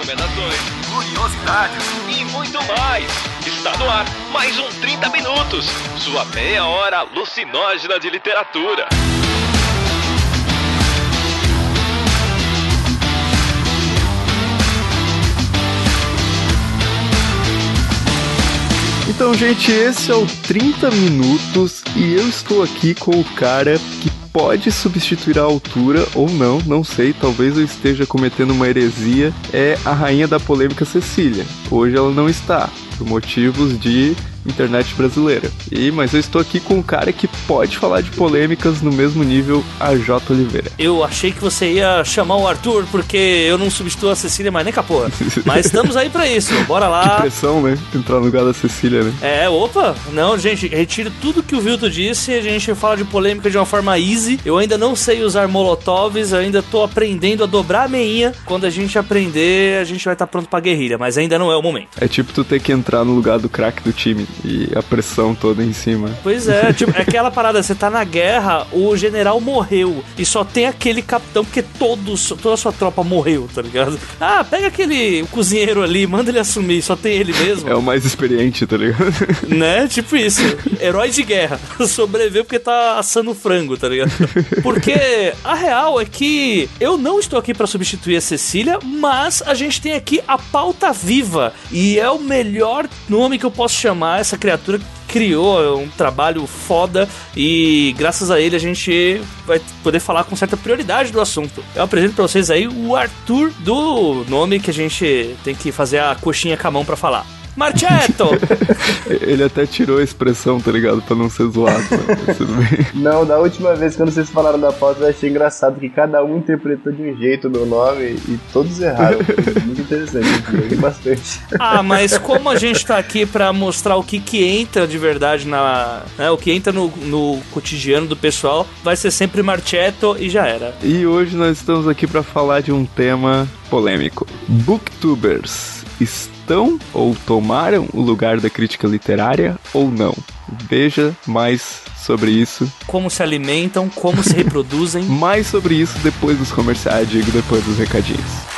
recomendações, curiosidades e muito mais. Está no ar mais um 30 Minutos, sua meia hora alucinógena de literatura. Então, gente, esse é o 30 Minutos e eu estou aqui com o cara que pode substituir a altura ou não, não sei, talvez eu esteja cometendo uma heresia. É a rainha da polêmica Cecília. Hoje ela não está, por motivos de internet brasileira. E mas eu estou aqui com um cara que pode falar de polêmicas no mesmo nível a J Oliveira. Eu achei que você ia chamar o Arthur porque eu não substituo a Cecília mais nem capô. Mas estamos aí para isso. Bora lá. Que pressão, né? Entrar no lugar da Cecília, né? É, opa. Não, gente, retiro tudo que o Vilto disse. A gente fala de polêmica de uma forma easy. Eu ainda não sei usar molotovs, ainda tô aprendendo a dobrar a meinha. Quando a gente aprender, a gente vai estar tá pronto pra guerrilha, mas ainda não é o momento. É tipo tu ter que entrar no lugar do craque do time e a pressão toda em cima. Pois é, tipo, é aquela parada, você tá na guerra, o general morreu e só tem aquele capitão porque todos, toda a sua tropa morreu, tá ligado? Ah, pega aquele cozinheiro ali, manda ele assumir, só tem ele mesmo. É o mais experiente, tá ligado? Né? Tipo isso. Herói de guerra. Sobreviveu porque tá assando frango, tá ligado? Porque a real é que eu não estou aqui para substituir a Cecília, mas a gente tem aqui a pauta viva e é o melhor nome que eu posso chamar essa criatura criou um trabalho foda e graças a ele a gente vai poder falar com certa prioridade do assunto. Eu apresento para vocês aí o Arthur do nome que a gente tem que fazer a coxinha com a mão para falar. Marchetto! Ele até tirou a expressão, tá ligado? Pra não ser zoado. não, da última vez quando vocês falaram da pauta, eu achei engraçado que cada um interpretou de um jeito o meu nome e todos erraram. Muito interessante, eu bastante. Ah, mas como a gente tá aqui pra mostrar o que que entra de verdade na... Né, o que entra no, no cotidiano do pessoal, vai ser sempre Marchetto e já era. E hoje nós estamos aqui para falar de um tema polêmico. Booktubers estão ou tomaram o lugar da crítica literária ou não? Veja mais sobre isso. Como se alimentam, como se reproduzem. mais sobre isso depois dos comerciais, digo depois dos recadinhos.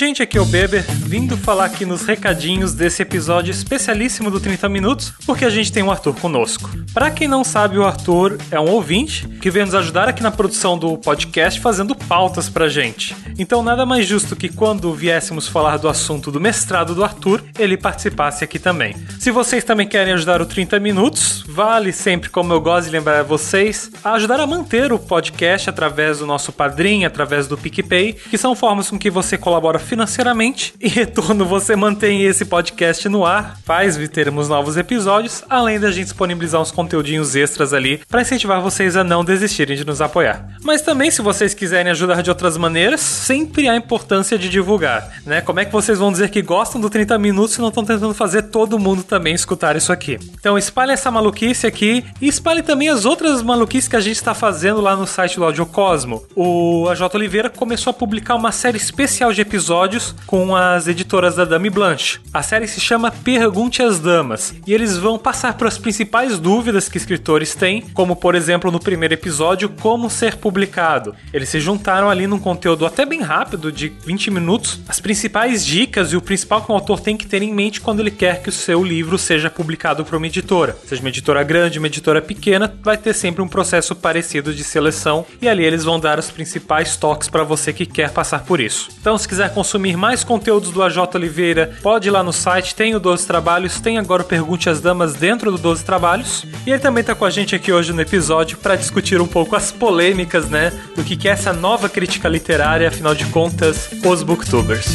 Gente, aqui é o Beber, vindo falar aqui nos recadinhos desse episódio especialíssimo do 30 Minutos, porque a gente tem o Arthur conosco. Para quem não sabe, o Arthur é um ouvinte que vem nos ajudar aqui na produção do podcast fazendo pautas pra gente. Então, nada mais justo que quando viéssemos falar do assunto do mestrado do Arthur, ele participasse aqui também. Se vocês também querem ajudar o 30 Minutos, vale sempre, como eu gosto de lembrar vocês, a ajudar a manter o podcast através do nosso padrinho, através do PicPay, que são formas com que você colabora financeiramente. e retorno, você mantém esse podcast no ar, faz termos novos episódios, além da gente disponibilizar uns conteúdinhos extras ali para incentivar vocês a não desistirem de nos apoiar. Mas também, se vocês quiserem ajudar de outras maneiras, sempre há importância de divulgar, né? Como é que vocês vão dizer que gostam do 30 minutos se não estão tentando fazer todo mundo também escutar isso aqui? Então espalhe essa maluquice aqui e espalhe também as outras maluquices que a gente está fazendo lá no site do Audiocosmo. O AJ Oliveira começou a publicar uma série especial de episódios episódios com as editoras da Dame Blanche. A série se chama Pergunte às Damas e eles vão passar por as principais dúvidas que escritores têm, como por exemplo no primeiro episódio, como ser publicado. Eles se juntaram ali num conteúdo até bem rápido, de 20 minutos, as principais dicas e o principal que o autor tem que ter em mente quando ele quer que o seu livro seja publicado por uma editora. Seja uma editora grande, uma editora pequena, vai ter sempre um processo parecido de seleção e ali eles vão dar os principais toques para você que quer passar por isso. Então, se quiser consumir mais conteúdos do AJ Oliveira, pode ir lá no site, tem o 12 Trabalhos, tem agora o Pergunte às Damas dentro do 12 Trabalhos. E ele também está com a gente aqui hoje no episódio para discutir um pouco as polêmicas, né, do que é essa nova crítica literária, afinal de contas, os booktubers.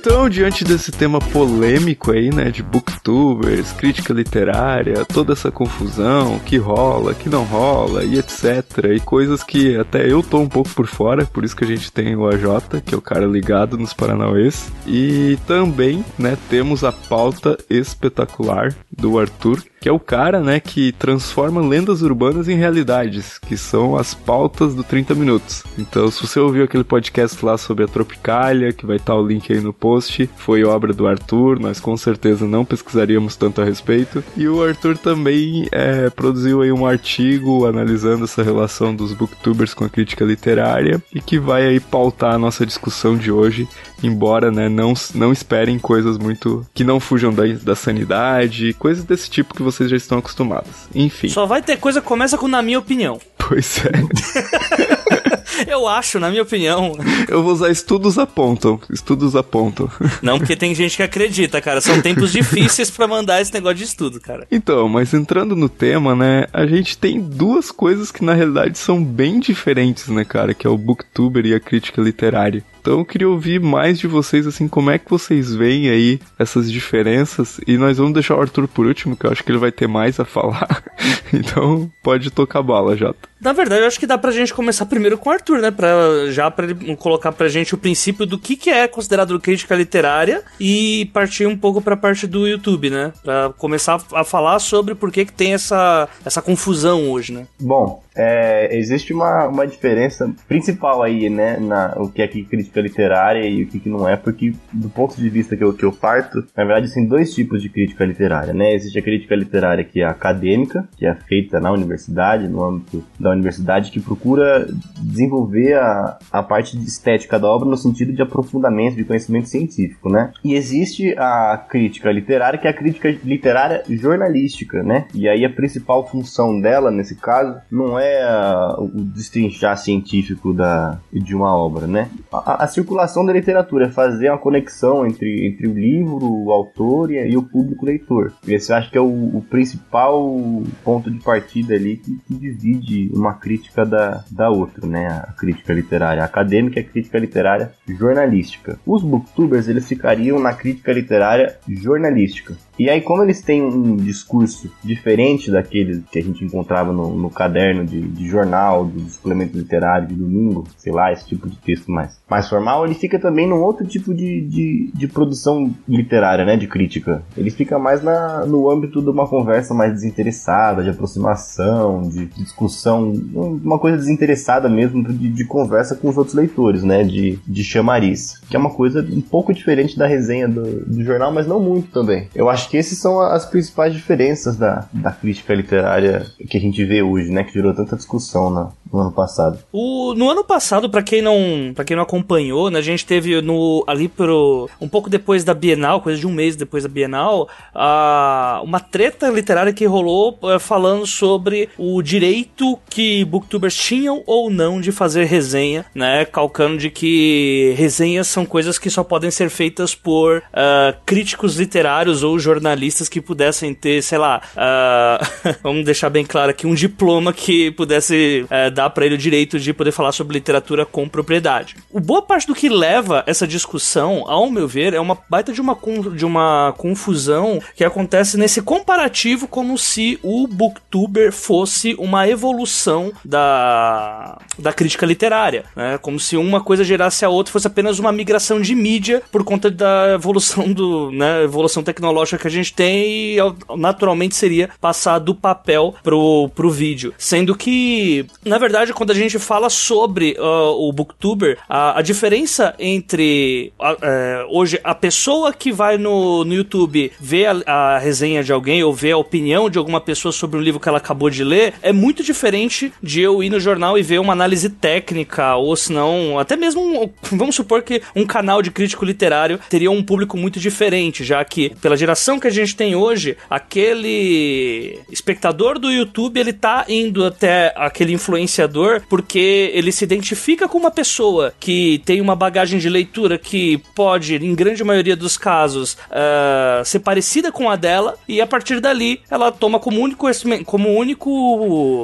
Então, diante desse tema polêmico aí, né, de booktubers, crítica literária, toda essa confusão, que rola, que não rola e etc, e coisas que até eu tô um pouco por fora, por isso que a gente tem o AJ, que é o cara ligado nos Paranauês, e também, né, temos a pauta espetacular do Arthur, que é o cara, né, que transforma lendas urbanas em realidades, que são as pautas do 30 minutos. Então, se você ouviu aquele podcast lá sobre a Tropicália, que vai estar o link aí no post, foi obra do Arthur, nós com certeza não pesquisaríamos tanto a respeito. E o Arthur também é, produziu aí um artigo analisando essa relação dos booktubers com a crítica literária e que vai aí pautar a nossa discussão de hoje, embora, né, não, não esperem coisas muito que não fujam da, da sanidade, coisas desse tipo que vocês já estão acostumados. Enfim. Só vai ter coisa que começa com na minha opinião. Pois é. Eu acho, na minha opinião. Eu vou usar estudos apontam. Estudos apontam. Não, porque tem gente que acredita, cara. São tempos difíceis para mandar esse negócio de estudo, cara. Então, mas entrando no tema, né? A gente tem duas coisas que na realidade são bem diferentes, né, cara? Que é o booktuber e a crítica literária. Então eu queria ouvir mais de vocês, assim, como é que vocês veem aí essas diferenças. E nós vamos deixar o Arthur por último, que eu acho que ele vai ter mais a falar. então pode tocar a bola, Jota. Na verdade, eu acho que dá pra gente começar primeiro com o Arthur, né? Pra, já pra ele colocar pra gente o princípio do que, que é considerado crítica literária e partir um pouco pra parte do YouTube, né? Pra começar a falar sobre por que, que tem essa, essa confusão hoje, né? Bom, é, existe uma, uma diferença principal aí, né? Na, o que é crítica literária e o que, que não é, porque do ponto de vista que eu, que eu parto, na verdade, tem dois tipos de crítica literária, né? Existe a crítica literária que é acadêmica, que é feita na universidade, no âmbito da da universidade que procura desenvolver a, a parte estética da obra no sentido de aprofundamento de conhecimento científico, né? E existe a crítica literária, que é a crítica literária jornalística, né? E aí a principal função dela, nesse caso, não é a, o destrinchar científico da, de uma obra, né? A, a, circulação da literatura é fazer uma conexão entre, entre o livro, o autor e, e o público leitor. Esse eu acho que é o, o principal ponto de partida ali que, que divide uma crítica da, da outra, né? A crítica literária acadêmica e a crítica literária jornalística. Os booktubers, eles ficariam na crítica literária jornalística. E aí, como eles têm um discurso diferente daquele que a gente encontrava no, no caderno de, de, jornal, do suplemento literário de domingo, sei lá, esse tipo de texto mais, mais formal, ele fica também num outro tipo de, de, de produção literária, né? De crítica. Ele fica mais na, no âmbito de uma conversa mais desinteressada, de aproximação, de discussão, uma coisa desinteressada mesmo de, de conversa com os outros leitores, né? De, de chamariz. Que é uma coisa um pouco diferente da resenha do, do jornal, mas não muito também. Eu acho que essas são as principais diferenças da, da crítica literária que a gente vê hoje, né? Que gerou tanta discussão na, no ano passado. O, no ano passado, para quem não para quem não acompanhou, né, a gente teve no ali pro um pouco depois da Bienal, coisa de um mês depois da Bienal, a, uma treta literária que rolou é, falando sobre o direito que booktubers tinham ou não de fazer resenha, né, calcando de que resenhas são coisas que só podem ser feitas por uh, críticos literários ou jornalistas que pudessem ter, sei lá, uh, vamos deixar bem claro aqui, um diploma que pudesse uh, dar para ele o direito de poder falar sobre literatura com propriedade. O boa parte do que leva essa discussão, ao meu ver, é uma baita de uma, de uma confusão que acontece nesse comparativo como se o booktuber fosse uma evolução da, da crítica literária, né? Como se uma coisa gerasse a outra, fosse apenas uma migração de mídia por conta da evolução do, né, evolução tecnológica que a gente tem e naturalmente seria passar do papel pro, pro vídeo. Sendo que, na verdade, quando a gente fala sobre uh, o booktuber, a, a diferença entre uh, hoje a pessoa que vai no, no YouTube ver a, a, resenha de alguém ou ver a opinião de alguma pessoa sobre um livro que ela acabou de ler é muito diferente de eu ir no jornal e ver uma análise técnica ou se não, até mesmo, vamos supor que um canal de crítico literário teria um público muito diferente, já que pela geração que a gente tem hoje, aquele espectador do YouTube, ele tá indo até aquele influenciador porque ele se identifica com uma pessoa que tem uma bagagem de leitura que pode, em grande maioria dos casos, uh, ser parecida com a dela, e a partir dali ela toma como único, como único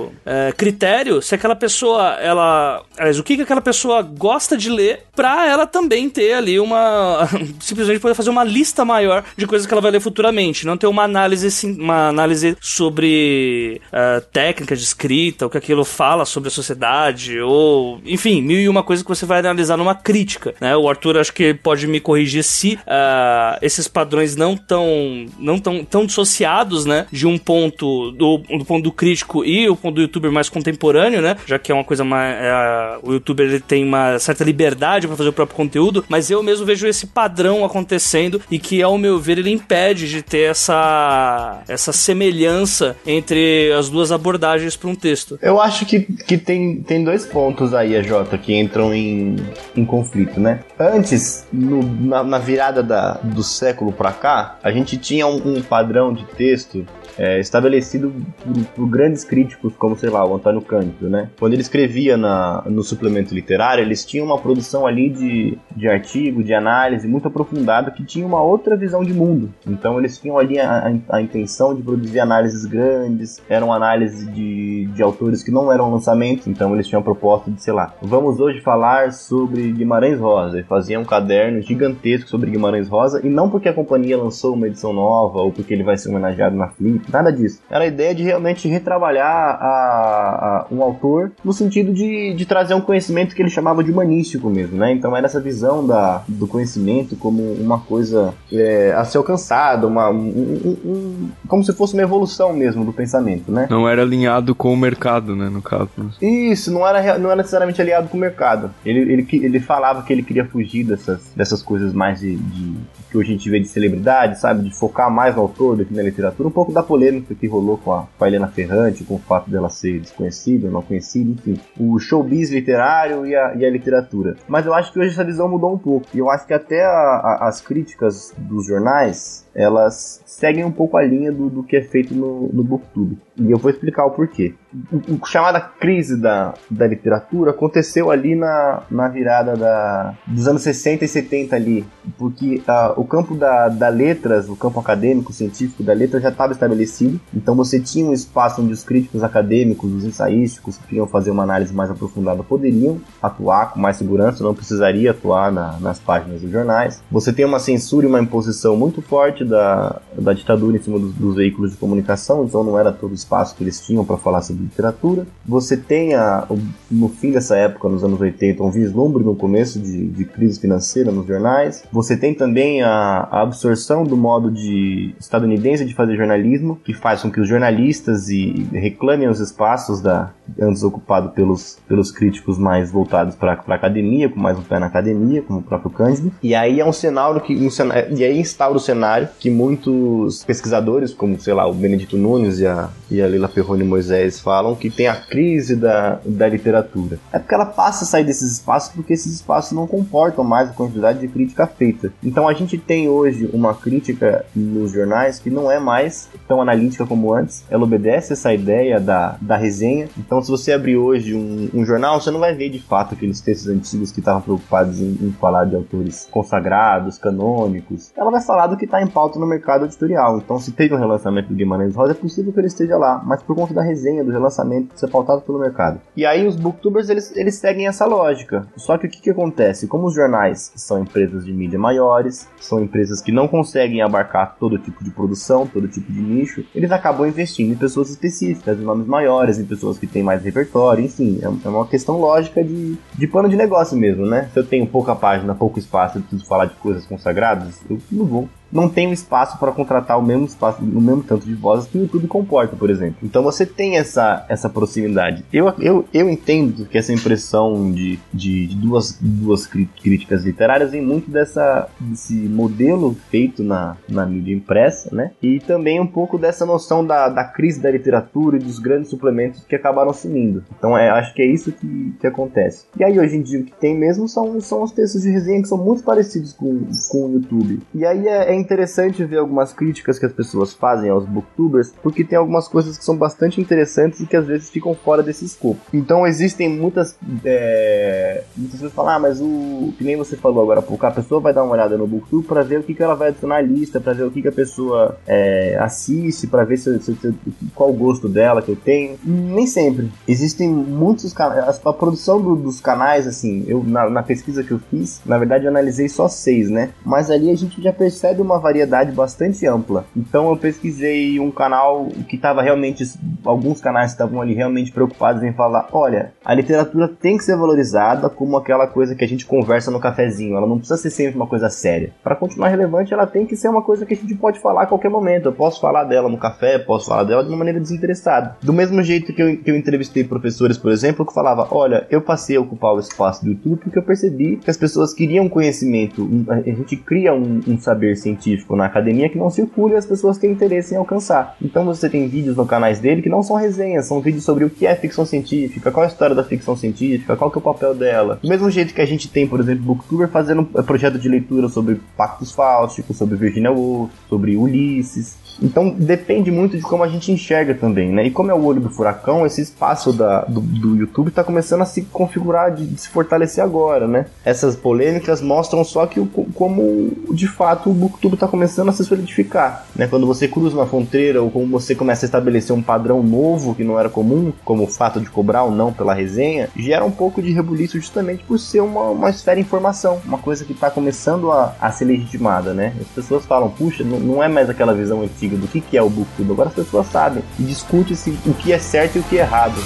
uh, critério se aquela pessoa, ela. Aliás, o que, que aquela pessoa gosta de ler pra ela também ter ali uma. simplesmente poder fazer uma lista maior de coisas que ela vai ler futuramente. Não ter uma análise, uma análise sobre uh, técnica de escrita, o que aquilo fala sobre a sociedade, ou. Enfim, mil e uma coisa que você vai analisar numa crítica. Né? O Arthur acho que pode me corrigir se uh, esses padrões não tão, não tão, tão dissociados, né? De um ponto do, do ponto do crítico e o ponto do youtuber mais contemporâneo, né? Já que é uma coisa mais. É, o youtuber ele tem uma certa liberdade para fazer o próprio conteúdo, mas eu mesmo vejo esse padrão acontecendo e que, ao meu ver, ele impede de ter essa, essa semelhança entre as duas abordagens para um texto. Eu acho que, que tem, tem dois pontos aí, a Jota, que entram em, em conflito, né? Antes, no, na, na, virada da, do século para cá, a gente tinha um, um padrão de texto é, estabelecido por, por, grandes críticos como, sei lá, o Antônio Cândido, né? Quando ele escrevia na, no suplemento literário, eles tinham uma produção ali de, de artigo, de análise muito aprofundada que tinha uma outra visão de mundo. Então eles tinham ali a, a, intenção de produzir análises grandes, eram análises de, de autores que não eram lançamentos, então eles tinham a proposta de, sei lá, vamos hoje falar sobre Guimarães Rosa. E faziam um caderno gigantesco sobre Guimarães Rosa, e não porque a companhia lançou uma edição nova ou porque ele vai ser homenageado na Flip, nada disso. Era a ideia de realmente retrabalhar a, a, um autor no sentido de, de trazer um conhecimento que ele chamava de humanístico mesmo, né? Então era essa visão da, do conhecimento como uma coisa é, a ser alcançada, uma, um, um, um, como se fosse uma evolução mesmo do pensamento, né? Não era alinhado com o mercado, né, no caso. Isso, não era, não era necessariamente alinhado com o mercado. Ele, ele, ele falava que ele queria fugir dessas, dessas coisas mais de, de que hoje a gente vê de celebridade, sabe? De focar mais no autor do que na literatura. Um pouco da polêmica que rolou com a, com a Helena Ferrante, com o fato dela ser desconhecida, não conhecida, enfim. O showbiz literário e a, e a literatura. Mas eu acho que hoje essa visão mudou um pouco. E eu acho que até a, a, as críticas dos jornais, elas seguem um pouco a linha do, do que é feito no, no Booktube. E eu vou explicar o porquê. O, o chamada crise da, da literatura aconteceu ali na, na virada da, dos anos 60 e 70 ali, porque uh, o campo da, da letras, o campo acadêmico, científico da letra já estava estabelecido, então você tinha um espaço onde os críticos acadêmicos, os ensaísticos que queriam fazer uma análise mais aprofundada poderiam atuar com mais segurança, não precisaria atuar na, nas páginas dos jornais. Você tem uma censura e uma imposição muito forte da, da ditadura em cima dos, dos veículos de comunicação, então não era todo o espaço que eles tinham para falar sobre literatura. Você tem, a, no fim dessa época, nos anos 80, um vislumbre no começo de, de crise financeira nos jornais. Você tem também a, a, absorção do modo de estadunidense de fazer jornalismo, que faz com que os jornalistas e reclamem os espaços da, antes ocupado pelos, pelos críticos mais voltados para a academia, com mais um pé na academia, como o próprio Cândido. E aí é um cenário que um cenário, e aí instaura o cenário que muito muitos pesquisadores, como, sei lá, o Benedito Nunes e a, e a Lila Ferroni Moisés falam que tem a crise da, da literatura. É porque ela passa a sair desses espaços porque esses espaços não comportam mais a quantidade de crítica feita. Então a gente tem hoje uma crítica nos jornais que não é mais tão analítica como antes. Ela obedece essa ideia da, da resenha. Então se você abrir hoje um, um jornal, você não vai ver de fato aqueles textos antigos que estavam preocupados em, em falar de autores consagrados, canônicos. Ela vai falar do que está em pauta no mercado editorial editorial. Então, se teve um relançamento do Guimarães Rosa, é possível que ele esteja lá, mas por conta da resenha, do relançamento, ser pautado pelo mercado. E aí, os booktubers eles, eles seguem essa lógica. Só que o que, que acontece? Como os jornais são empresas de mídia maiores, são empresas que não conseguem abarcar todo tipo de produção, todo tipo de nicho, eles acabam investindo em pessoas específicas, em nomes maiores, em pessoas que têm mais repertório, enfim, é, é uma questão lógica de, de plano de negócio mesmo, né? Se eu tenho pouca página, pouco espaço, eu preciso falar de coisas consagradas, eu não vou não tem o espaço para contratar o mesmo espaço, o mesmo tanto de vozes que o YouTube comporta, por exemplo. Então você tem essa, essa proximidade. Eu, eu, eu entendo que essa impressão de, de, de duas, duas críticas literárias vem muito dessa, desse modelo feito na, na mídia impressa, né? E também um pouco dessa noção da, da crise da literatura e dos grandes suplementos que acabaram sumindo. Então é, acho que é isso que, que acontece. E aí hoje em dia o que tem mesmo são, são os textos de resenha que são muito parecidos com, com o YouTube. E aí é, é interessante ver algumas críticas que as pessoas fazem aos booktubers, porque tem algumas coisas que são bastante interessantes e que às vezes ficam fora desse escopo. Então existem muitas. É, muitas pessoas falam, ah, mas o. Que nem você falou agora há pouco, a pessoa vai dar uma olhada no booktube para ver o que, que ela vai adicionar lista, para ver o que, que a pessoa é, assiste, para ver se, se, se, qual o gosto dela que eu tenho. Nem sempre. Existem muitos canais. A produção do, dos canais, assim, eu na, na pesquisa que eu fiz, na verdade eu analisei só seis, né? Mas ali a gente já percebe uma variedade bastante ampla. Então eu pesquisei um canal que estava realmente. Alguns canais estavam ali realmente preocupados em falar: olha, a literatura tem que ser valorizada como aquela coisa que a gente conversa no cafezinho. Ela não precisa ser sempre uma coisa séria. Para continuar relevante, ela tem que ser uma coisa que a gente pode falar a qualquer momento. Eu posso falar dela no café, posso falar dela de uma maneira desinteressada. Do mesmo jeito que eu, que eu entrevistei professores, por exemplo, que falava: olha, eu passei a ocupar o espaço do YouTube porque eu percebi que as pessoas queriam conhecimento. A gente cria um, um saber científico na academia que não circula e as pessoas têm interesse em alcançar. Então você tem vídeos no canais dele que não são resenhas, são vídeos sobre o que é ficção científica, qual é a história da ficção científica, qual que é o papel dela. Do mesmo jeito que a gente tem, por exemplo, Booktuber fazendo um projeto de leitura sobre Pactos Fáusticos, sobre Virginia Woolf, sobre Ulisses. Então depende muito de como a gente enxerga também, né? E como é o olho do furacão, esse espaço da, do, do YouTube está começando a se configurar, de, de, se fortalecer agora, né? Essas polêmicas mostram só que o, como de fato o Booktube está começando a se solidificar, né? Quando você cruza uma fronteira ou como você começa a estabelecer um padrão novo que não era comum, como o fato de cobrar ou não pela resenha, gera um pouco de rebuliço justamente por ser uma, uma esfera de informação, uma coisa que está começando a, a ser legitimada, né? As pessoas falam, puxa, não, não é mais aquela visão antiga antiga do que, que é o BookTube. Agora as pessoas sabem e discute-se o que é certo e o que é errado.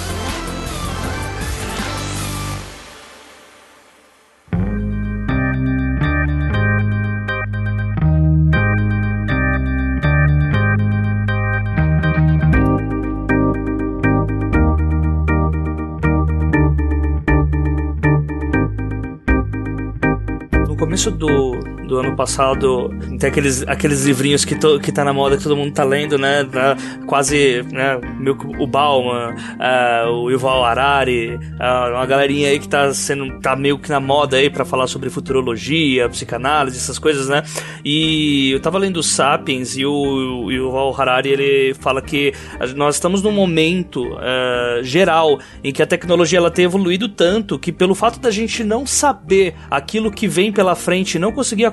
começo do, do ano passado, tem aqueles, aqueles livrinhos que, to, que tá na moda, que todo mundo tá lendo, né? Tá quase, né? Que o Bauman, uh, o Yuval Harari, uh, uma galerinha aí que tá sendo, tá meio que na moda aí para falar sobre futurologia, psicanálise, essas coisas, né? E eu tava lendo Sapiens e o, o Yuval Harari, ele fala que nós estamos num momento uh, geral em que a tecnologia ela tem evoluído tanto que pelo fato da gente não saber aquilo que vem pela frente, não conseguir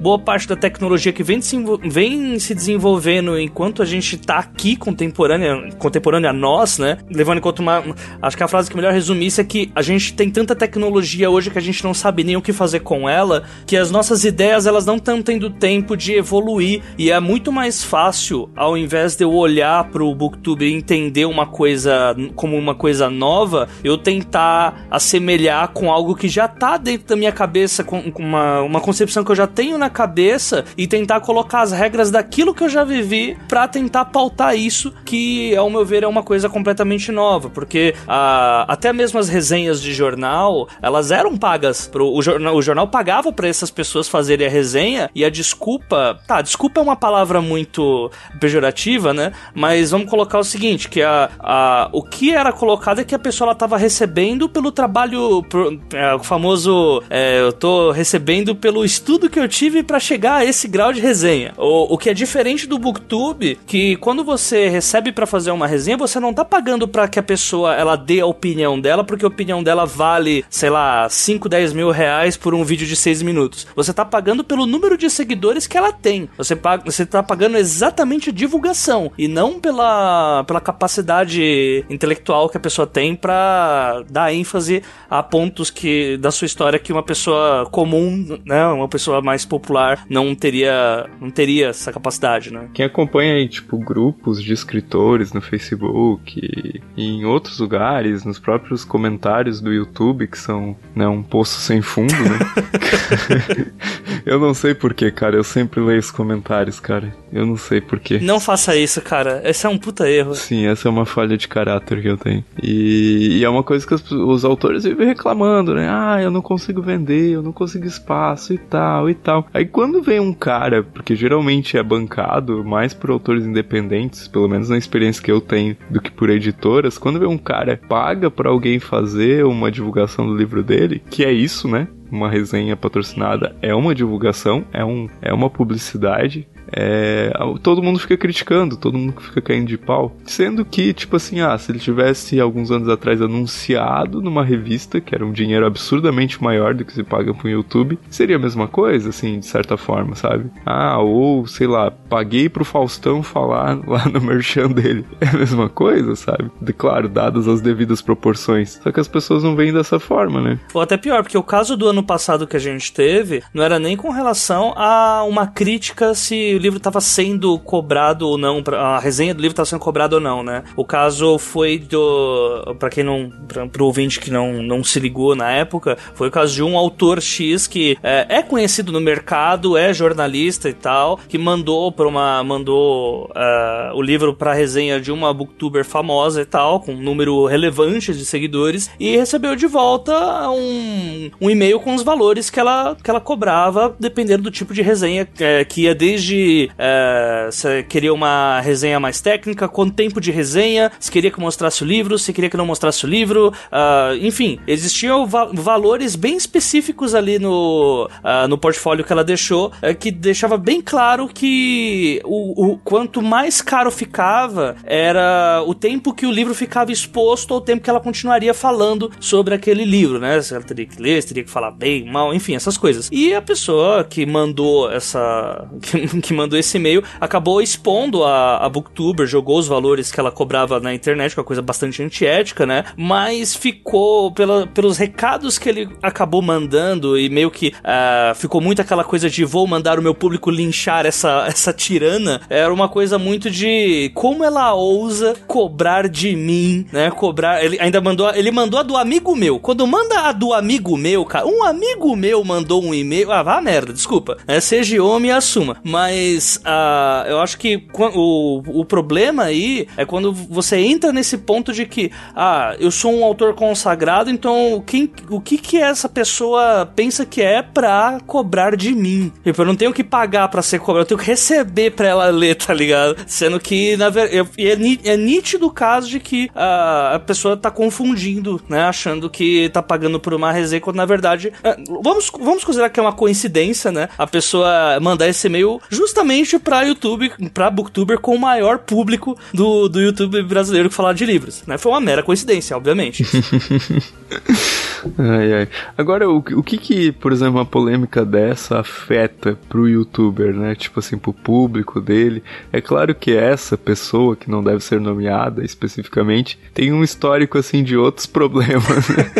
boa parte da tecnologia que vem, vem se desenvolvendo enquanto a gente está aqui contemporânea, contemporânea a nós, né? Levando em conta uma. Acho que a frase que melhor resumisse é que a gente tem tanta tecnologia hoje que a gente não sabe nem o que fazer com ela, que as nossas ideias elas não estão tendo tempo de evoluir e é muito mais fácil, ao invés de eu olhar pro Booktube e entender uma coisa como uma coisa nova, eu tentar assemelhar com algo que já tá dentro da minha cabeça, com uma, uma concepção que eu já tenho na cabeça e tentar colocar as regras daquilo que eu já vivi para tentar pautar isso, que ao meu ver é uma coisa completamente nova, porque a, até mesmo as resenhas de jornal, elas eram pagas pro o jornal, o jornal pagava para essas pessoas fazerem a resenha e a desculpa, tá, desculpa é uma palavra muito pejorativa, né? Mas vamos colocar o seguinte, que a, a o que era colocado é que a pessoa ela recebendo pelo trabalho, pro, é, o famoso, é, eu tô recebendo pelo estudo que eu tive para chegar a esse grau de resenha. O, o que é diferente do Booktube, que quando você recebe para fazer uma resenha, você não tá pagando para que a pessoa ela dê a opinião dela, porque a opinião dela vale, sei lá, 5, 10 mil reais por um vídeo de 6 minutos. Você tá pagando pelo número de seguidores que ela tem. Você, paga, você tá pagando exatamente a divulgação e não pela, pela capacidade intelectual que a pessoa tem para dar ênfase a pontos que da sua história que uma pessoa comum, né, uma pessoa mais popular não teria não teria essa capacidade, né? Quem acompanha aí, tipo, grupos de escritores no Facebook e, em outros lugares, nos próprios comentários do YouTube, que são, né, um poço sem fundo, né? eu não sei porquê, cara, eu sempre leio os comentários, cara. Eu não sei porquê. Não faça isso, cara. Esse é um puta erro. Sim, essa é uma falha de caráter que eu tenho. E, e é uma coisa que os, os, autores vivem reclamando, né? Ah, eu não consigo vender, eu não consigo espaço e tal e tal. Aí quando vem um cara, porque geralmente é bancado mais por autores independentes, pelo menos na experiência que eu tenho, do que por editoras, quando vem um cara paga para alguém fazer uma divulgação do livro dele, que é isso, né? uma resenha patrocinada é uma divulgação, é, um, é uma publicidade é, todo mundo fica criticando, todo mundo fica caindo de pau. Sendo que, tipo assim, ah, se ele tivesse alguns anos atrás anunciado numa revista, que era um dinheiro absurdamente maior do que se paga pro YouTube, seria a mesma coisa, assim, de certa forma, sabe? Ah, ou sei lá, paguei pro Faustão falar lá no merchan dele. É a mesma coisa, sabe? De, claro, dadas as devidas proporções. Só que as pessoas não veem dessa forma, né? Ou até pior, porque o caso do ano passado que a gente teve não era nem com relação a uma crítica se o livro estava sendo cobrado ou não, a resenha do livro estava sendo cobrada ou não, né? O caso foi do. para quem não. Pra, pro ouvinte que não, não se ligou na época, foi o caso de um autor X que é, é conhecido no mercado, é jornalista e tal, que mandou para uma. mandou uh, o livro para resenha de uma booktuber famosa e tal, com um número relevante de seguidores, e recebeu de volta um, um e-mail com os valores que ela, que ela cobrava, dependendo do tipo de resenha, é, que ia desde é, você queria uma resenha mais técnica, quanto tempo de resenha, se queria que mostrasse o livro, se queria que não mostrasse o livro, uh, enfim, existiam va valores bem específicos ali no, uh, no portfólio que ela deixou, uh, que deixava bem claro que o, o, quanto mais caro ficava era o tempo que o livro ficava exposto ou o tempo que ela continuaria falando sobre aquele livro, né? Se ela teria que ler, se teria que falar bem, mal, enfim, essas coisas. E a pessoa que mandou essa. que, que mandou esse e-mail acabou expondo a, a Booktuber, jogou os valores que ela cobrava na internet, que é uma coisa bastante antiética, né? Mas ficou, pela, pelos recados que ele acabou mandando e meio que uh, ficou muito aquela coisa de vou mandar o meu público linchar essa, essa tirana, era uma coisa muito de como ela ousa cobrar de mim, né? Cobrar, ele ainda mandou, ele mandou a do amigo meu. Quando manda a do amigo meu, cara, um amigo meu mandou um e-mail, ah, vá merda, desculpa, né? Seja homem assuma. Mas mas uh, eu acho que o, o problema aí é quando você entra nesse ponto de que, ah, eu sou um autor consagrado, então quem, o que que essa pessoa pensa que é pra cobrar de mim? Tipo, eu não tenho que pagar pra ser cobrado, eu tenho que receber pra ela ler, tá ligado? Sendo que, na verdade, é, é nítido o caso de que uh, a pessoa tá confundindo, né? Achando que tá pagando por uma resenha, quando na verdade. Uh, vamos, vamos considerar que é uma coincidência, né? A pessoa mandar esse e-mail justamente pra YouTube, pra Booktuber com o maior público do, do YouTube brasileiro que falar de livros, né? Foi uma mera coincidência, obviamente. ai, ai. Agora, o, o que que, por exemplo, uma polêmica dessa afeta pro youtuber, né? Tipo assim, pro público dele. É claro que essa pessoa, que não deve ser nomeada especificamente, tem um histórico, assim, de outros problemas né?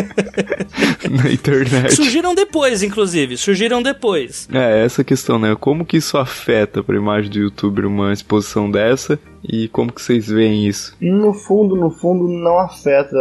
na internet. Surgiram depois, inclusive. Surgiram depois. É, essa questão, né? Como que isso afeta afeta para a imagem do youtuber uma exposição dessa e como que vocês veem isso? No fundo, no fundo, não afeta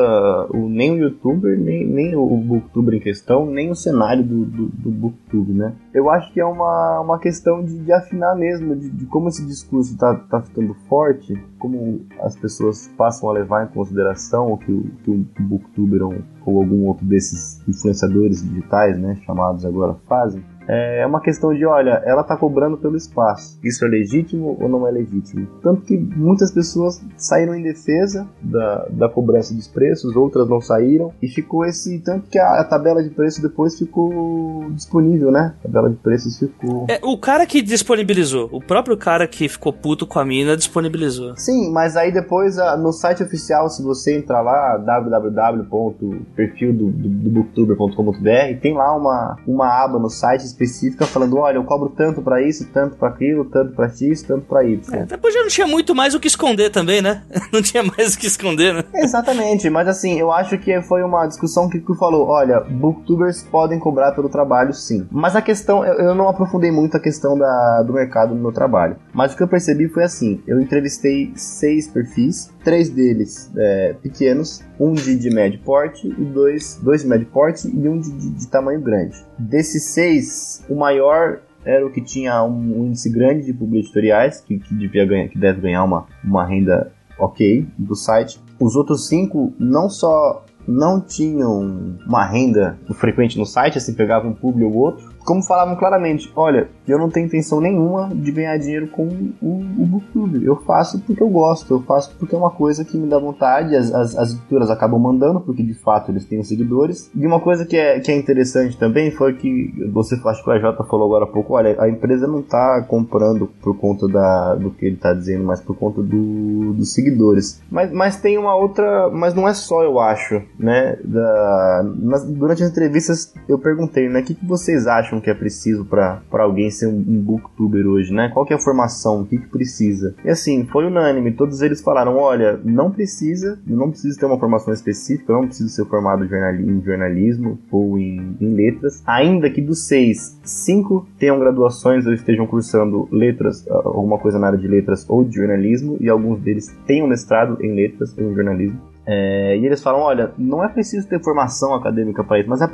o, nem o youtuber, nem, nem o booktuber em questão, nem o cenário do, do, do booktube, né? Eu acho que é uma, uma questão de, de afinar mesmo, de, de, como esse discurso tá, tá ficando forte, como as pessoas passam a levar em consideração o que o, que o booktuber ou, ou algum outro desses influenciadores digitais, né, chamados agora, fazem é uma questão de, olha, ela está cobrando pelo espaço. Isso é legítimo ou não é legítimo? Tanto que muitas pessoas saíram em defesa da, da cobrança dos preços, outras não saíram, e ficou esse. Tanto que a, a tabela de preço depois ficou disponível, né? A tabela de preços ficou. É, o cara que disponibilizou, o próprio cara que ficou puto com a mina disponibilizou. Sim, mas aí depois no site oficial, se você entrar lá, www.perfildobooktuber.com.br, tem lá uma, uma aba no site específica falando, olha, eu cobro tanto para isso, tanto para aquilo, tanto para X, tanto para Y. É, depois já não tinha muito mais o que esconder também, né? Não tinha mais o que esconder, né? Exatamente, mas assim, eu acho que foi uma discussão que, que falou, olha, booktubers podem cobrar pelo trabalho sim. Mas a questão, eu, eu não aprofundei muito a questão da, do mercado no meu trabalho. Mas o que eu percebi foi assim, eu entrevistei seis perfis, três deles é, pequenos, um de, de médio porte e dois, dois de médio porte e um de, de, de tamanho grande. Desses seis, o maior era o que tinha um índice grande de publicatoriais, que, que devia ganhar, que deve ganhar uma, uma renda ok do site. Os outros cinco não só não tinham uma renda frequente no site, assim, pegavam um público ou outro, como falavam claramente, olha, eu não tenho intenção nenhuma de ganhar dinheiro com o, o Booktube. Eu faço porque eu gosto, eu faço porque é uma coisa que me dá vontade, as, as, as editoras acabam mandando, porque de fato eles têm seguidores. E uma coisa que é, que é interessante também foi que você, acho que o AJ falou agora há pouco, olha, a empresa não está comprando por conta da, do que ele está dizendo, mas por conta do, dos seguidores. Mas, mas tem uma outra, mas não é só, eu acho, né? Da, nas, durante as entrevistas eu perguntei, né, o que, que vocês acham acham que é preciso para alguém ser um, um booktuber hoje, né? Qual que é a formação? O que, que precisa? E assim, foi unânime, todos eles falaram, olha, não precisa, não precisa ter uma formação específica, não precisa ser formado em jornalismo ou em, em letras, ainda que dos seis, cinco tenham graduações ou estejam cursando letras, ah, alguma coisa na área de letras ou de jornalismo, e alguns deles tenham mestrado em letras ou em jornalismo. É, e eles falam: olha, não é preciso ter formação acadêmica para isso, mas é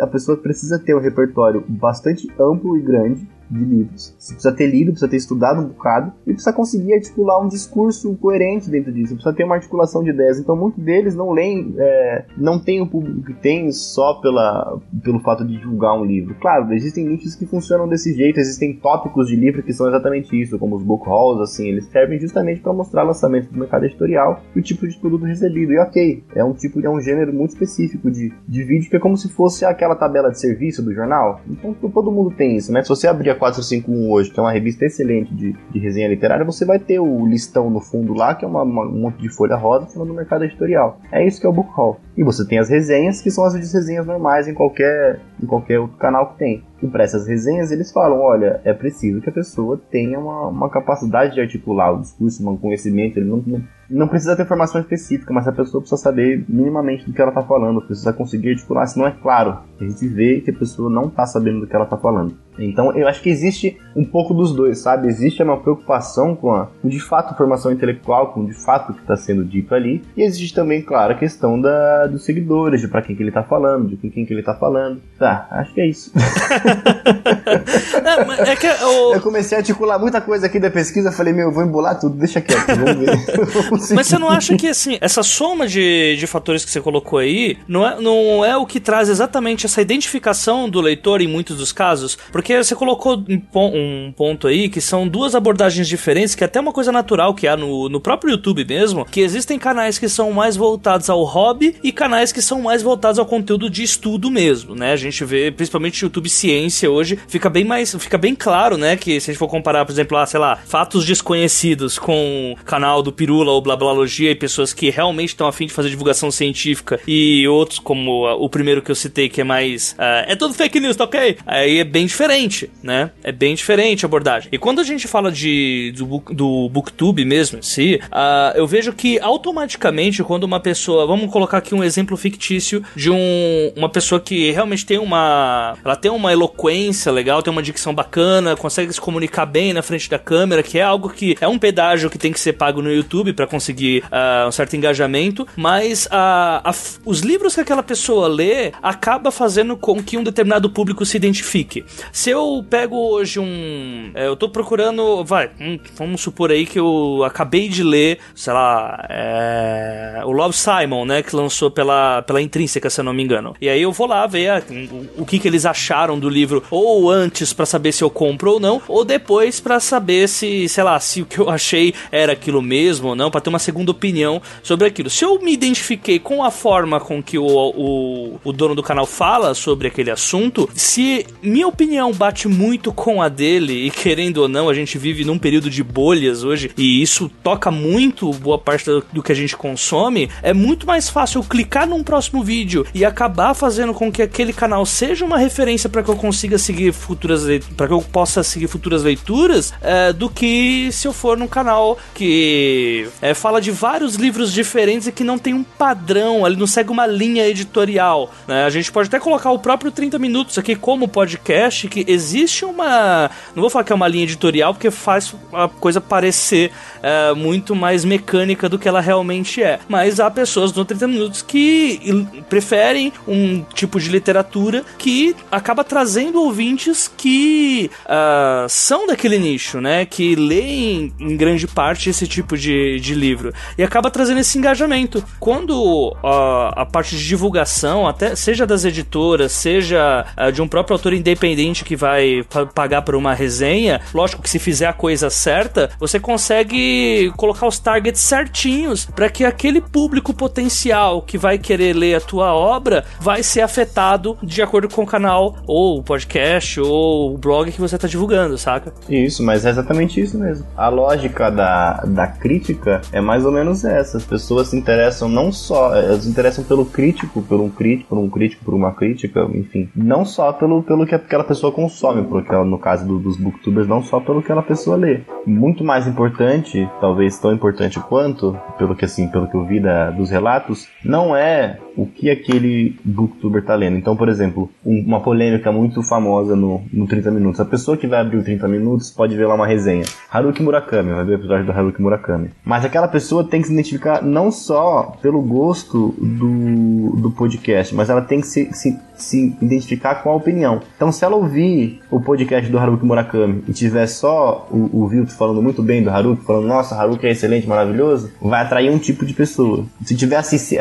a pessoa precisa ter um repertório bastante amplo e grande de livros. Você precisa ter lido, precisa ter estudado um bocado e precisa conseguir articular um discurso coerente dentro disso. Precisa ter uma articulação de ideias. Então, muitos deles não leem, é, não tem o público que tem só pela, pelo fato de divulgar um livro. Claro, existem nichos que funcionam desse jeito, existem tópicos de livro que são exatamente isso, como os book hauls, assim, eles servem justamente para mostrar lançamento do mercado editorial e o tipo de produto recebido. E ok, é um tipo, é um gênero muito específico de, de vídeo que é como se fosse aquela tabela de serviço do jornal. Então, todo mundo tem isso, né? Se você abrir 451 hoje, que é uma revista excelente de, de resenha literária, você vai ter o listão no fundo lá, que é uma, uma, um monte de folha rosa falando do mercado editorial. É isso que é o Book Hall. E você tem as resenhas, que são as resenhas normais em qualquer, em qualquer outro canal que tem. E para essas resenhas, eles falam: olha, é preciso que a pessoa tenha uma, uma capacidade de articular o discurso, um conhecimento. Ele não, não, não, precisa ter formação específica, mas a pessoa precisa saber minimamente do que ela está falando, precisa conseguir articular, senão é claro. A gente vê que a pessoa não está sabendo do que ela está falando. Então eu acho que existe um pouco dos dois, sabe? Existe uma preocupação com a com de fato formação intelectual, com de fato o que está sendo dito ali, e existe também, claro, a questão da, dos seguidores, de para quem que ele está falando, de com quem que ele está falando. Tá, acho que é isso. é, é que o... Eu comecei a articular muita coisa aqui da pesquisa, falei, meu, eu vou embolar tudo, deixa quieto, vamos ver. Mas você não acha que assim, essa soma de, de fatores que você colocou aí não é, não é o que traz exatamente essa identificação do leitor em muitos dos casos? Porque você colocou um ponto aí que são duas abordagens diferentes, que é até uma coisa natural que há no, no próprio YouTube mesmo, que existem canais que são mais voltados ao hobby e canais que são mais voltados ao conteúdo de estudo mesmo, né? A gente vê, principalmente YouTube Ciência hoje, fica bem mais, fica bem claro, né, que se a gente for comparar, por exemplo, lá, sei lá, fatos desconhecidos com canal do Pirula ou Blablalogia e pessoas que realmente estão afim de fazer divulgação científica e outros como o primeiro que eu citei que é mais, uh, é tudo fake news, tá ok? Aí é bem diferente, né? É bem diferente a abordagem. E quando a gente fala de do, do booktube mesmo em si, uh, eu vejo que automaticamente quando uma pessoa, vamos colocar aqui um exemplo fictício de um, uma pessoa que realmente tem uma, ela tem uma eloquência legal, tem uma dicção bacana, consegue se comunicar bem na frente da câmera, que é algo que é um pedágio que tem que ser pago no YouTube para conseguir uh, um certo engajamento, mas uh, os livros que aquela pessoa lê acaba fazendo com que um determinado público se identifique. Se eu pego hoje um, é, eu tô procurando, vai, um, vamos supor aí que eu acabei de ler, sei lá, é, o Love Simon, né, que lançou pela pela Intrínseca, se eu não me engano. E aí eu vou lá ver o, o que que eles acharam do livro ou antes para saber se eu compro ou não, ou depois para saber se, sei lá, se o que eu achei era aquilo mesmo ou não, para ter uma segunda opinião sobre aquilo. Se eu me identifiquei com a forma com que o, o, o dono do canal fala sobre aquele assunto, se minha opinião bate muito com a dele, e querendo ou não, a gente vive num período de bolhas hoje, e isso toca muito boa parte do, do que a gente consome, é muito mais fácil clicar num próximo vídeo e acabar fazendo com que aquele canal seja uma referência para que eu consiga seguir futuras para que eu possa seguir futuras leituras é, do que se eu for num canal que é, fala de vários livros diferentes e que não tem um padrão, ele não segue uma linha editorial. Né? A gente pode até colocar o próprio 30 minutos aqui como podcast, que existe uma. Não vou falar que é uma linha editorial, porque faz a coisa parecer é, muito mais mecânica do que ela realmente é. Mas há pessoas no 30 minutos que preferem um tipo de literatura leitura que acaba trazendo ouvintes que uh, são daquele nicho, né? Que leem em grande parte esse tipo de, de livro. E acaba trazendo esse engajamento. Quando uh, a parte de divulgação, até seja das editoras, seja uh, de um próprio autor independente que vai pagar por uma resenha, lógico que se fizer a coisa certa, você consegue colocar os targets certinhos para que aquele público potencial que vai querer ler a tua obra vai ser afetado de acordo com o canal ou o podcast ou o blog que você está divulgando, saca? Isso, mas é exatamente isso mesmo. A lógica da, da crítica é mais ou menos essa. As pessoas se interessam não só, elas se interessam pelo crítico, por um crítico, por um crítico, por uma crítica, enfim, não só pelo, pelo que aquela pessoa consome, porque no caso do, dos booktubers, não só pelo que aquela pessoa lê. Muito mais importante, talvez tão importante quanto, pelo que assim, pelo que eu vi da, dos relatos, não é o que aquele booktuber tá lendo. Então, por exemplo, um, uma polêmica muito famosa no, no 30 Minutos. A pessoa que vai abrir o 30 Minutos pode ver lá uma resenha. Haruki Murakami, vai ver o episódio do Haruki Murakami. Mas aquela pessoa tem que se identificar não só pelo gosto do, do podcast, mas ela tem que se, se, se identificar com a opinião. Então, se ela ouvir o podcast do Haruki Murakami e tiver só o, o Vilto falando muito bem do Haruki, falando, nossa, Haruki é excelente, maravilhoso, vai atrair um tipo de pessoa. Se tiver acessi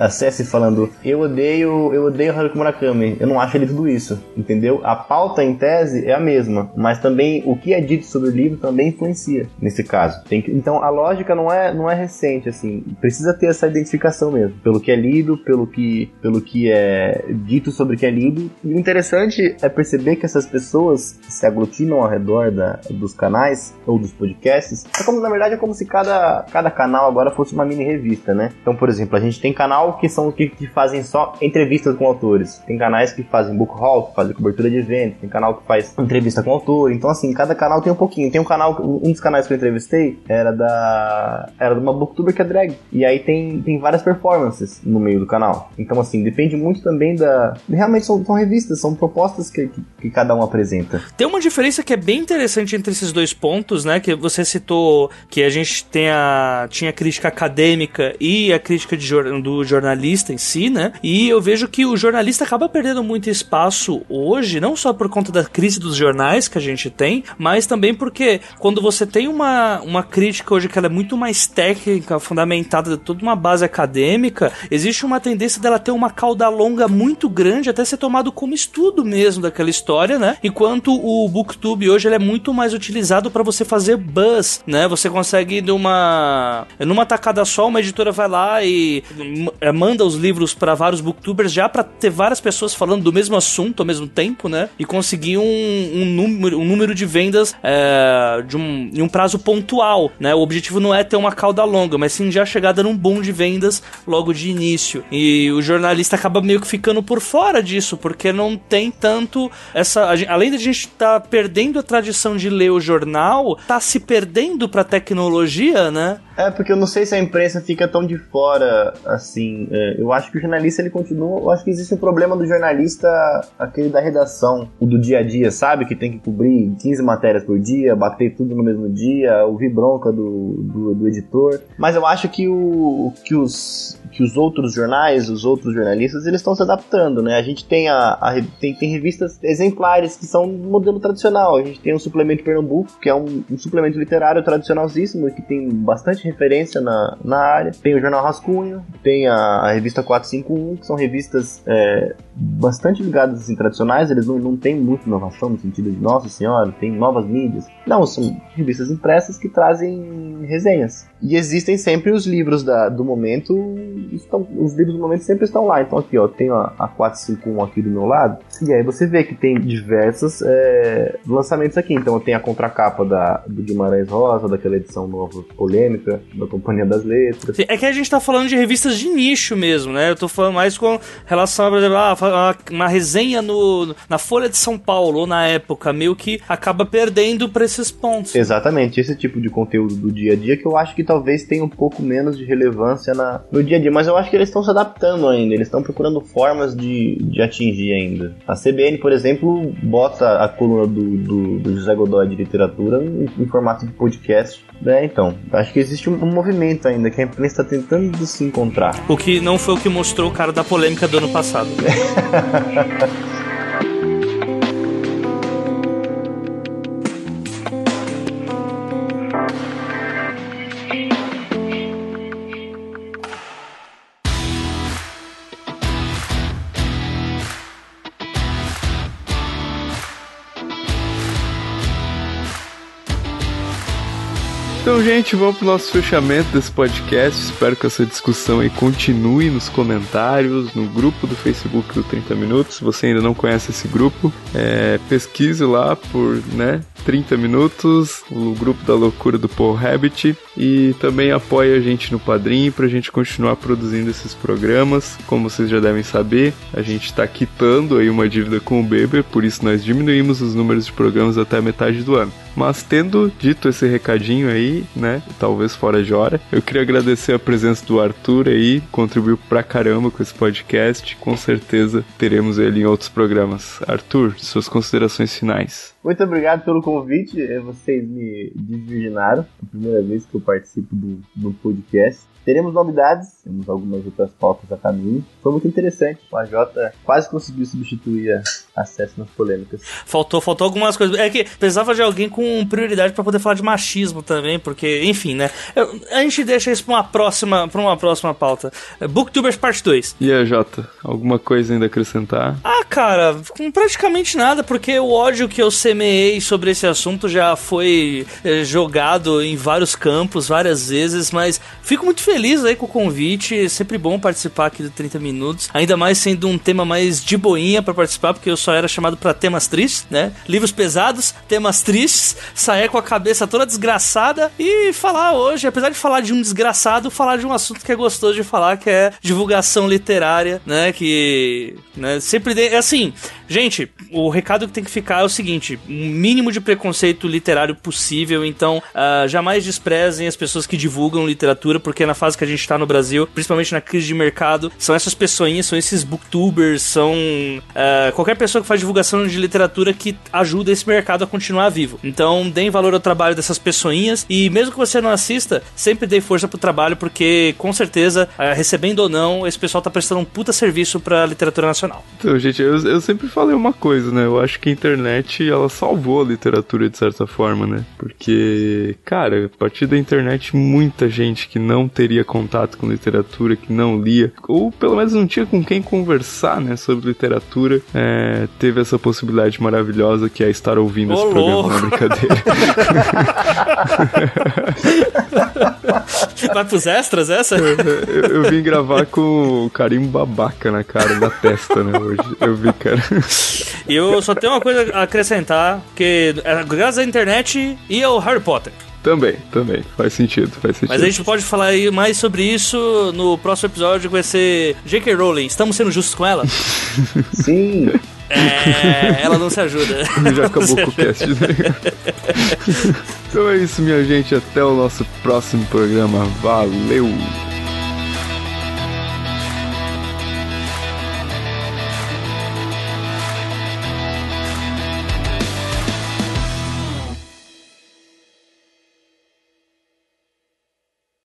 acesse falando, eu odeio, eu odeio Haruki Murakami, eu não acho ele tudo isso, entendeu? A pauta em tese é a mesma, mas também o que é dito sobre o livro também influencia nesse caso. Que, então a lógica não é, não é recente, assim, precisa ter essa identificação mesmo, pelo que é lido, pelo que, pelo que é dito sobre o que é lido. E o interessante é perceber que essas pessoas se aglutinam ao redor da, dos canais ou dos podcasts, é como, na verdade, é como se cada, cada canal agora fosse uma mini revista, né? Então, por exemplo, a gente tem canal que são que, que fazem só entrevistas com autores, tem canais que fazem book haul, que fazem cobertura de eventos, tem canal que faz entrevista com autor. Então, assim, cada canal tem um pouquinho. Tem um canal, um dos canais que eu entrevistei era da. Era de uma booktuber que é drag. E aí tem, tem várias performances no meio do canal. Então, assim, depende muito também da. Realmente são, são revistas, são propostas que, que, que cada um apresenta. Tem uma diferença que é bem interessante entre esses dois pontos, né? Que você citou que a gente tem a, tinha a crítica acadêmica e a crítica de, do jornalista em si, né? E eu vejo que o jornalista acaba perdendo muito espaço hoje, não só por conta da crise dos jornais que a gente tem, mas também porque quando você tem uma, uma crítica hoje que ela é muito mais técnica, fundamentada toda uma base acadêmica, existe uma tendência dela ter uma cauda longa muito grande, até ser tomado como estudo mesmo daquela história, né? Enquanto o Booktube hoje ele é muito mais utilizado para você fazer buzz, né? Você consegue numa numa tacada só, uma editora vai lá e é, manda os livros para vários booktubers já para ter várias pessoas falando do mesmo assunto ao mesmo tempo, né? E conseguir um, um número, um número de vendas é, de um, em um prazo pontual, né? O objetivo não é ter uma cauda longa, mas sim já chegar dando um boom de vendas logo de início. E o jornalista acaba meio que ficando por fora disso, porque não tem tanto essa. Além de a gente estar tá perdendo a tradição de ler o jornal, tá se perdendo pra tecnologia, né? É, porque eu não sei se a imprensa fica tão de fora, assim. É, eu acho que o jornalista ele continua. Eu acho que existe um problema do jornalista, aquele da redação, o do dia a dia, sabe? Que tem que cobrir 15 matérias por dia, bater tudo no mesmo dia, ouvir bronca do, do, do editor. Mas eu acho que, o, que os que os outros jornais, os outros jornalistas, eles estão se adaptando, né? A gente tem, a, a tem, tem, revistas exemplares que são modelo tradicional. A gente tem o Suplemento Pernambuco, que é um, um suplemento literário tradicionalíssimo, que tem bastante referência na, na área. Tem o Jornal Rascunho, tem a, a revista 451, que são revistas é, bastante ligadas assim, tradicionais. Eles não, não têm muita inovação no sentido de, nossa senhora, tem novas mídias. Não, são revistas impressas que trazem resenhas. E existem sempre os livros da, do momento, estão, os livros do momento sempre estão lá. Então aqui, ó, tenho a, a 451 aqui do meu lado. E aí você vê que tem diversos é, lançamentos aqui. Então tenho a contracapa da, do Guimarães Rosa, daquela edição nova polêmica, da Companhia das Letras. É que a gente tá falando de revistas de nicho mesmo, né? Eu tô falando mais com relação a, por exemplo, ah, uma resenha no, na Folha de São Paulo, ou na época, meio que acaba perdendo pra esses pontos. Exatamente, esse tipo de conteúdo do dia a dia que eu acho que talvez tenha um pouco menos de relevância na, no dia a dia, mas eu acho que eles estão se adaptando ainda, eles estão procurando formas de, de atingir ainda A CBN, por exemplo, bota a coluna do, do, do José Godoy de literatura em, em, formato de podcast. Né? Então, acho que existe um, um movimento ainda que a imprensa está tentando se encontrar. O que não foi o que mostrou o cara da polêmica do ano passado. Então, gente, vamos pro nosso fechamento desse podcast. Espero que essa discussão aí continue nos comentários, no grupo do Facebook do 30 Minutos. Se você ainda não conhece esse grupo, é, pesquise lá por, né, 30 minutos, o grupo da loucura do Paul Rabbit e também apoie a gente no Padrim para a gente continuar produzindo esses programas. Como vocês já devem saber, a gente está quitando aí uma dívida com o Beber, por isso nós diminuímos os números de programas até a metade do ano. Mas tendo dito esse recadinho aí, né, talvez fora de hora, eu queria agradecer a presença do Arthur aí, contribuiu pra caramba com esse podcast. Com certeza teremos ele em outros programas. Arthur, suas considerações finais. Muito obrigado pelo convite. É, vocês me desvirginaram. É a primeira vez que eu participo do, do podcast. Teremos novidades, temos algumas outras pautas a caminho. Foi muito interessante. O AJ quase conseguiu substituir acesso nas polêmicas. Faltou, faltou algumas coisas. É que precisava de alguém com prioridade para poder falar de machismo também, porque, enfim, né? A gente deixa isso pra uma próxima, pra uma próxima pauta. Booktubers Parte 2. E a Jota, alguma coisa ainda a acrescentar? Ah, cara, com praticamente nada, porque o ódio que eu semeei sobre esse assunto já foi eh, jogado em vários campos, várias vezes, mas fico muito feliz aí com o convite. É sempre bom participar aqui do 30 Minutos, ainda mais sendo um tema mais de boinha para participar, porque eu só era chamado para temas tristes, né? Livros pesados, temas tristes, sair com a cabeça toda desgraçada e falar hoje, apesar de falar de um desgraçado, falar de um assunto que é gostoso de falar, que é divulgação literária, né? Que né, sempre de, é assim, gente, o recado que tem que ficar é o seguinte: um mínimo de preconceito literário possível, então uh, jamais desprezem as pessoas que divulgam literatura, porque na fase que a gente tá no Brasil, principalmente na crise de mercado, são essas pessoinhas, são esses booktubers, são uh, qualquer pessoa que faz divulgação de literatura que ajuda esse mercado a continuar vivo. Então, deem valor ao trabalho dessas pessoinhas e mesmo que você não assista, sempre dê força pro trabalho, porque com certeza, eh, recebendo ou não, esse pessoal tá prestando um puta serviço pra literatura nacional. Então, gente, eu, eu sempre falei uma coisa, né? Eu acho que a internet, ela salvou a literatura de certa forma, né? Porque, cara, a partir da internet, muita gente que não teria contato com literatura, que não lia, ou pelo menos não tinha com quem conversar, né, sobre literatura, é, teve essa possibilidade maravilhosa que é estar ouvindo Ô, esse programa louco. na brincadeira. Vai pros extras essa? eu, eu vim gravar com o carimbo babaca na cara, na testa, né, hoje. Eu vi, cara. E eu só tenho uma coisa a acrescentar, que é graças à internet e ao Harry Potter. Também, também. Faz sentido, faz sentido. Mas a gente pode falar aí mais sobre isso no próximo episódio, que vai ser J.K. Rowling. Estamos sendo justos com ela? Sim! É, ela não se ajuda. Já acabou com o cast, né? Então é isso, minha gente. Até o nosso próximo programa. Valeu!